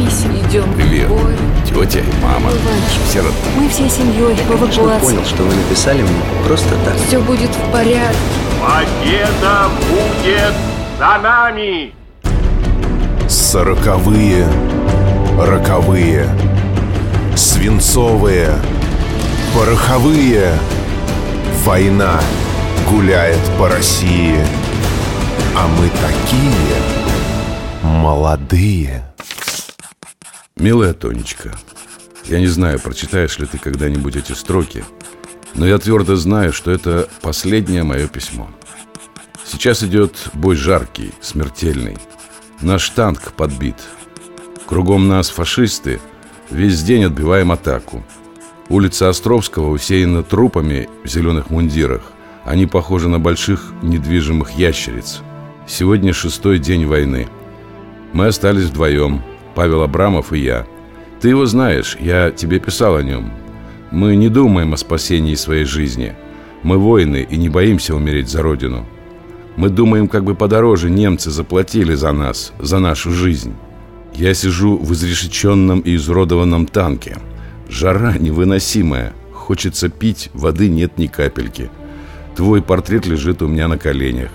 писем. Идем Привет. в бой. Тетя и мама. Иванчик. Сирота. Мы всей семьей в Конечно, понял, что вы написали мне просто так. Все будет в порядке. Победа будет за нами! Сороковые, роковые, свинцовые, пороховые. Война гуляет по России, а мы такие молодые. Милая Тонечка, я не знаю, прочитаешь ли ты когда-нибудь эти строки, но я твердо знаю, что это последнее мое письмо. Сейчас идет бой жаркий, смертельный. Наш танк подбит. Кругом нас фашисты. Весь день отбиваем атаку. Улица Островского усеяна трупами в зеленых мундирах. Они похожи на больших недвижимых ящериц. Сегодня шестой день войны. Мы остались вдвоем, Павел Абрамов и я. Ты его знаешь, я тебе писал о нем. Мы не думаем о спасении своей жизни. Мы воины и не боимся умереть за родину. Мы думаем, как бы подороже немцы заплатили за нас, за нашу жизнь. Я сижу в изрешеченном и изуродованном танке. Жара невыносимая. Хочется пить, воды нет ни капельки. Твой портрет лежит у меня на коленях.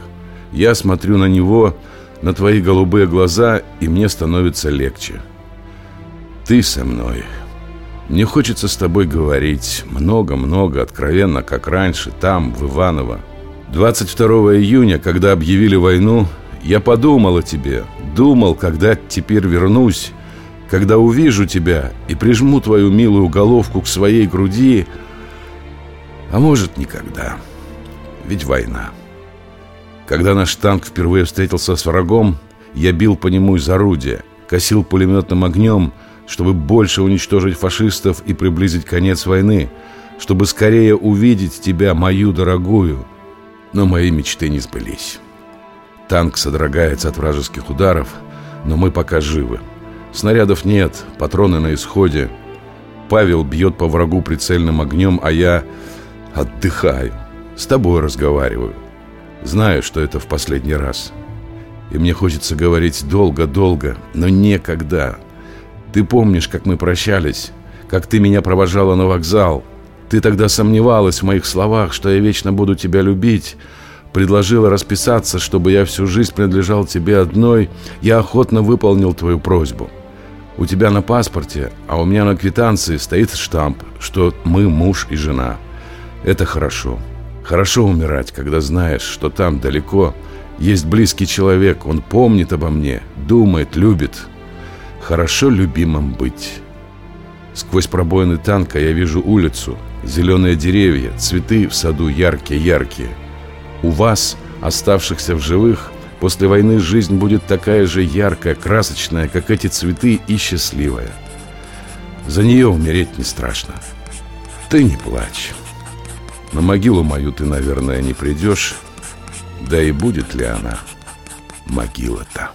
Я смотрю на него, на твои голубые глаза, и мне становится легче. Ты со мной. Мне хочется с тобой говорить много-много, откровенно, как раньше, там, в Иваново. 22 июня, когда объявили войну, я подумал о тебе. Думал, когда теперь вернусь, когда увижу тебя и прижму твою милую головку к своей груди. А может, никогда. Ведь война. Когда наш танк впервые встретился с врагом, я бил по нему из орудия, косил пулеметным огнем, чтобы больше уничтожить фашистов и приблизить конец войны, чтобы скорее увидеть тебя, мою дорогую. Но мои мечты не сбылись. Танк содрогается от вражеских ударов, но мы пока живы. Снарядов нет, патроны на исходе. Павел бьет по врагу прицельным огнем, а я отдыхаю. С тобой разговариваю. Знаю, что это в последний раз. И мне хочется говорить долго-долго, но некогда. Ты помнишь, как мы прощались? Как ты меня провожала на вокзал? Ты тогда сомневалась в моих словах, что я вечно буду тебя любить. Предложила расписаться, чтобы я всю жизнь принадлежал тебе одной. Я охотно выполнил твою просьбу. У тебя на паспорте, а у меня на квитанции стоит штамп, что мы муж и жена. Это хорошо. Хорошо умирать, когда знаешь, что там далеко есть близкий человек, он помнит обо мне, думает, любит. Хорошо любимым быть. Сквозь пробоины танка я вижу улицу, зеленые деревья, цветы в саду яркие-яркие. У вас, оставшихся в живых, после войны жизнь будет такая же яркая, красочная, как эти цветы и счастливая. За нее умереть не страшно. Ты не плачь. На могилу мою ты, наверное, не придешь. Да и будет ли она могила-то?